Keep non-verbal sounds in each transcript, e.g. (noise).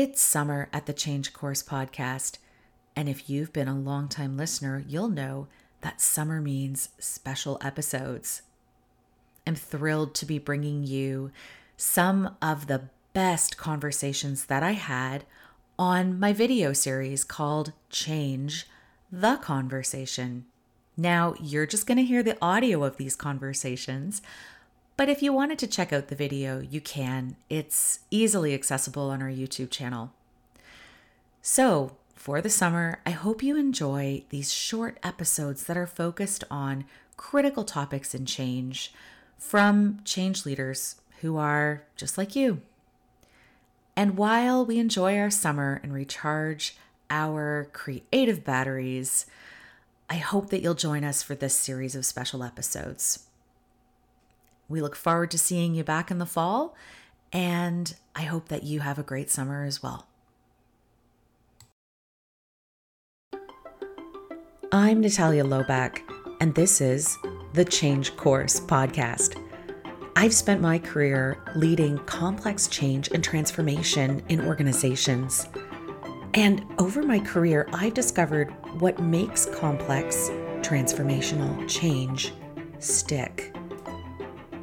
It's summer at the Change Course podcast. And if you've been a longtime listener, you'll know that summer means special episodes. I'm thrilled to be bringing you some of the best conversations that I had on my video series called Change the Conversation. Now, you're just going to hear the audio of these conversations, but if you wanted to check out the video, you can. It's easily accessible on our YouTube channel. So, for the summer, I hope you enjoy these short episodes that are focused on critical topics in change from change leaders who are just like you. And while we enjoy our summer and recharge our creative batteries, I hope that you'll join us for this series of special episodes. We look forward to seeing you back in the fall, and I hope that you have a great summer as well. I'm Natalia Loback, and this is the Change Course podcast. I've spent my career leading complex change and transformation in organizations. And over my career, I've discovered what makes complex transformational change stick.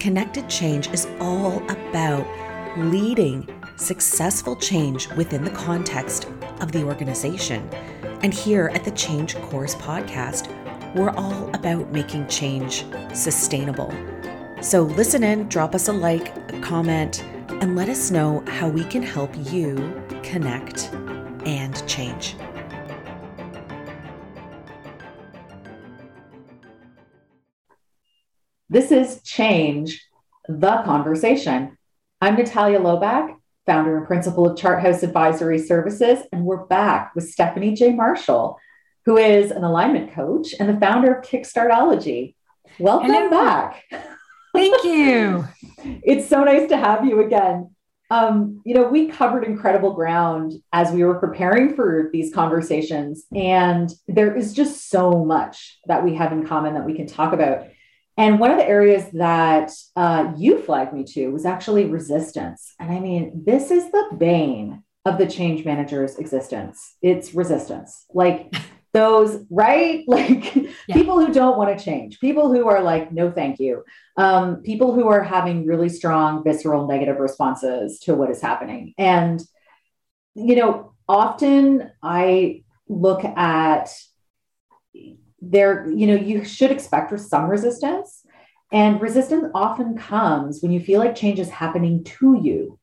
Connected change is all about leading successful change within the context of the organization. And here at the Change Course podcast, we're all about making change sustainable. So listen in, drop us a like, a comment, and let us know how we can help you connect and change. This is Change the Conversation. I'm Natalia Loback, founder and principal of Chart House Advisory Services, and we're back with Stephanie J. Marshall, who is an alignment coach and the founder of Kickstartology. Welcome Hello. back. Thank you. (laughs) it's so nice to have you again. Um, you know, we covered incredible ground as we were preparing for these conversations, and there is just so much that we have in common that we can talk about. And one of the areas that uh, you flagged me to was actually resistance. And I mean, this is the bane of the change manager's existence. It's resistance. Like (laughs) those, right? (laughs) Like yeah. people who don't want to change, people who are like, no, thank you. Um, people who are having really strong visceral negative responses to what is happening. And, you know, often I look at there, you know, you should expect some resistance. And resistance often comes when you feel like change is happening to you.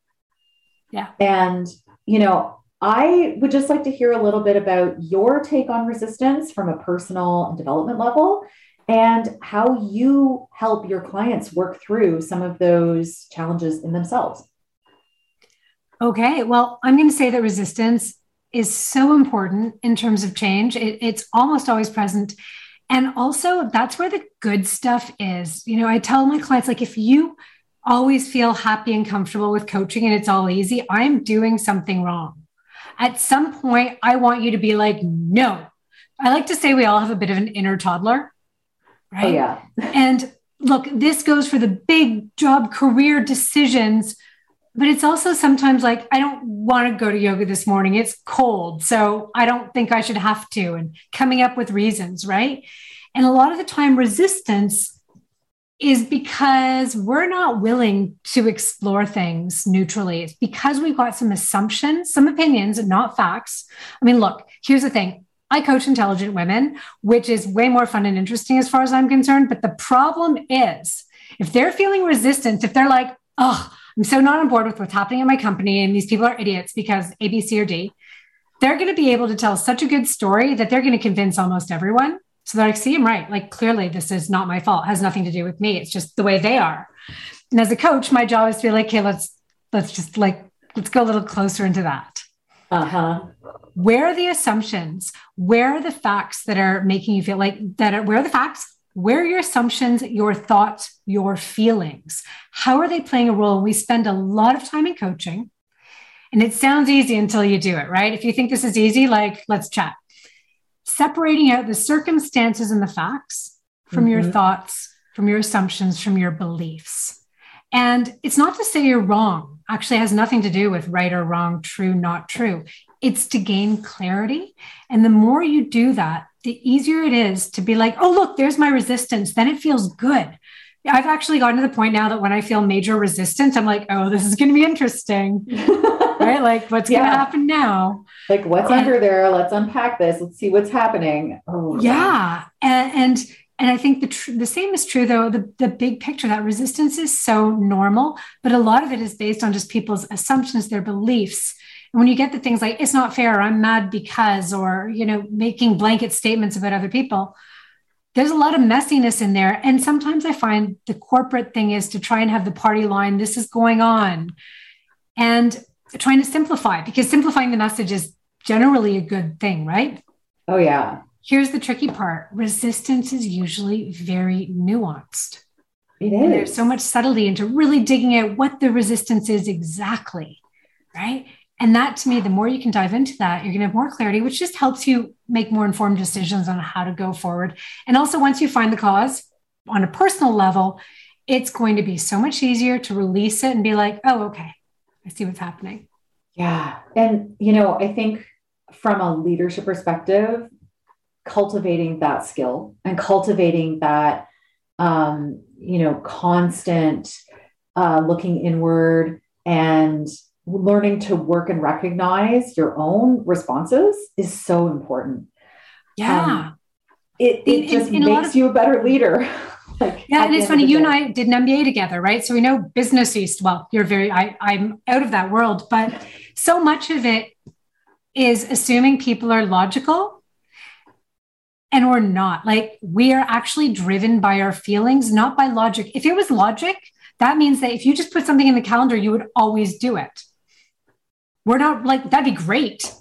Yeah. And, you know, I would just like to hear a little bit about your take on resistance from a personal and development level and how you help your clients work through some of those challenges in themselves. Okay. Well, I'm going to say that resistance is so important in terms of change. It, it's almost always present. And also, that's where the good stuff is. You know, I tell my clients, like, if you always feel happy and comfortable with coaching and it's all easy, I'm doing something wrong. At some point, I want you to be like, no. I like to say we all have a bit of an inner toddler, right? Oh, yeah. and look, this goes for the big job career decisions but it's also sometimes like i don't want to go to yoga this morning. It's cold so i don't think i should have to and coming up with reasons right? And a lot of the time resistance is because we're not willing to explore things neutrally. It's because we've got some assumptions some opinions and not facts. I mean look here's the thing. I coach intelligent women, which is way more fun and interesting as far as I'm concerned. But the problem is, if they're feeling resistant, if they're like, oh, I'm so not on board with what's happening in my company and these people are idiots because A, B, C, or D. They're going to be able to tell such a good story that they're going to convince almost everyone. So they're like, see, I'm right. Like, clearly, this is not my fault. It has nothing to do with me. It's just the way they are. And as a coach, my job is to be like, okay, let's let's just like let's go a little closer into that. Uh-huh. Where are the assumptions? Where are the facts that are making you feel like that are where are the facts? Where are your assumptions, your thoughts, your feelings? How are they playing a role? We spend a lot of time in coaching, and it sounds easy until you do it, right? If you think this is easy, like let's chat. Separating out the circumstances and the facts from mm-hmm. your thoughts, from your assumptions, from your beliefs. And it's not to say you're wrong, actually has nothing to do with right or wrong, true, not true. It's to gain clarity. And the more you do that, the easier it is to be like, oh, look, there's my resistance. Then it feels good. I've actually gotten to the point now that when I feel major resistance, I'm like, oh, this is going to be interesting. (laughs) right? Like, what's yeah. going to happen now? Like, what's and, under there? Let's unpack this. Let's see what's happening. Oh, yeah. And, and, and I think the tr- the same is true though the the big picture that resistance is so normal, but a lot of it is based on just people's assumptions, their beliefs. And when you get the things like it's not fair, I'm mad because, or you know, making blanket statements about other people, there's a lot of messiness in there. And sometimes I find the corporate thing is to try and have the party line, this is going on. And trying to simplify because simplifying the message is generally a good thing, right? Oh, yeah. Here's the tricky part resistance is usually very nuanced. It is. there's so much subtlety into really digging out what the resistance is exactly, right? And that to me, the more you can dive into that, you're going to have more clarity, which just helps you make more informed decisions on how to go forward. And also, once you find the cause on a personal level, it's going to be so much easier to release it and be like, oh, okay, I see what's happening. Yeah. And, you know, I think from a leadership perspective, cultivating that skill and cultivating that, um, you know, constant uh, looking inward and learning to work and recognize your own responses is so important. Yeah. Um, it, it just in, in makes of, you a better leader. (laughs) like yeah, and it's funny, you and I did an MBA together, right? So we know business east. Well, you're very I, I'm out of that world, but (laughs) so much of it is assuming people are logical and we're not. Like we are actually driven by our feelings, not by logic. If it was logic, that means that if you just put something in the calendar, you would always do it. We're not like, that'd be great.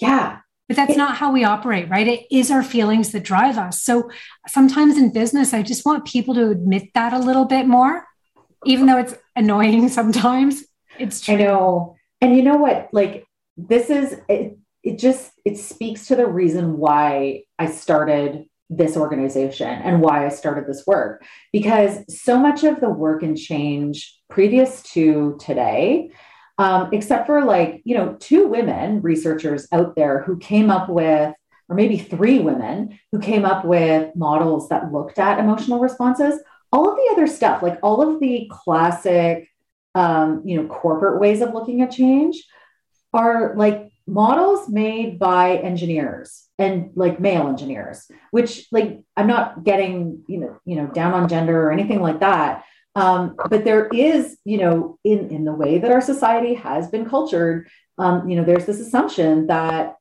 Yeah. But that's not how we operate, right? It is our feelings that drive us. So sometimes in business, I just want people to admit that a little bit more, even though it's annoying (laughs) sometimes. It's true. I know. And you know what? Like, this is, it, it just, it speaks to the reason why I started this organization and why I started this work. Because so much of the work and change previous to today um, except for like, you know, two women researchers out there who came up with, or maybe three women who came up with models that looked at emotional responses. All of the other stuff, like all of the classic, um, you know, corporate ways of looking at change are like models made by engineers and like male engineers which like i'm not getting you know you know down on gender or anything like that um, but there is, you know, in, in the way that our society has been cultured, um, you know, there's this assumption that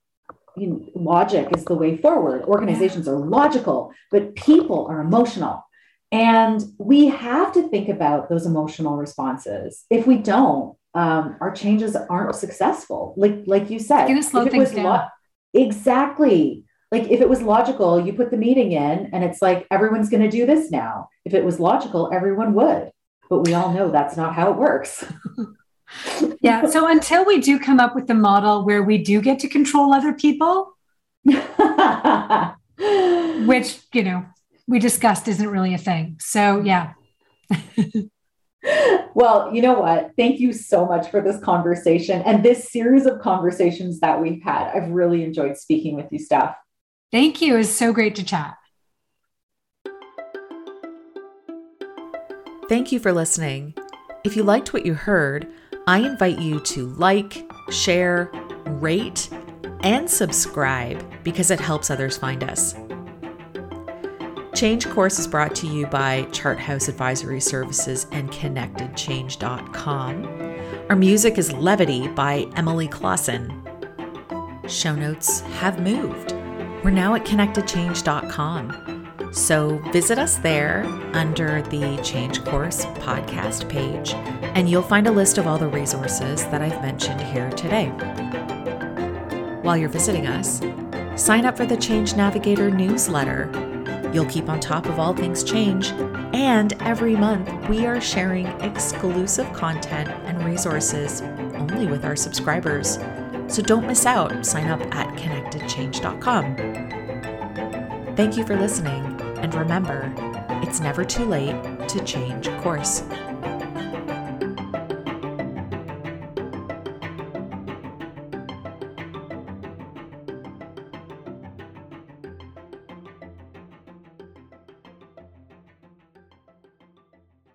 you know, logic is the way forward. Organizations are logical, but people are emotional. And we have to think about those emotional responses. If we don't, um, our changes aren't successful. Like, like you said, slow things down. Lo- exactly like if it was logical, you put the meeting in and it's like everyone's going to do this now. If it was logical, everyone would. But we all know that's not how it works. (laughs) yeah. So until we do come up with the model where we do get to control other people, (laughs) which, you know, we discussed isn't really a thing. So, yeah. (laughs) well, you know what? Thank you so much for this conversation and this series of conversations that we've had. I've really enjoyed speaking with you, Steph. Thank you. It was so great to chat. Thank you for listening. If you liked what you heard, I invite you to like, share, rate, and subscribe because it helps others find us. Change Course is brought to you by Chart House Advisory Services and ConnectedChange.com. Our music is Levity by Emily Clausen. Show notes have moved. We're now at ConnectedChange.com. So visit us there under the Change Course podcast page, and you'll find a list of all the resources that I've mentioned here today. While you're visiting us, sign up for the Change Navigator newsletter. You'll keep on top of all things change, and every month we are sharing exclusive content and resources only with our subscribers. So don't miss out. Sign up at connectedchange.com. Thank you for listening and remember, it's never too late to change course.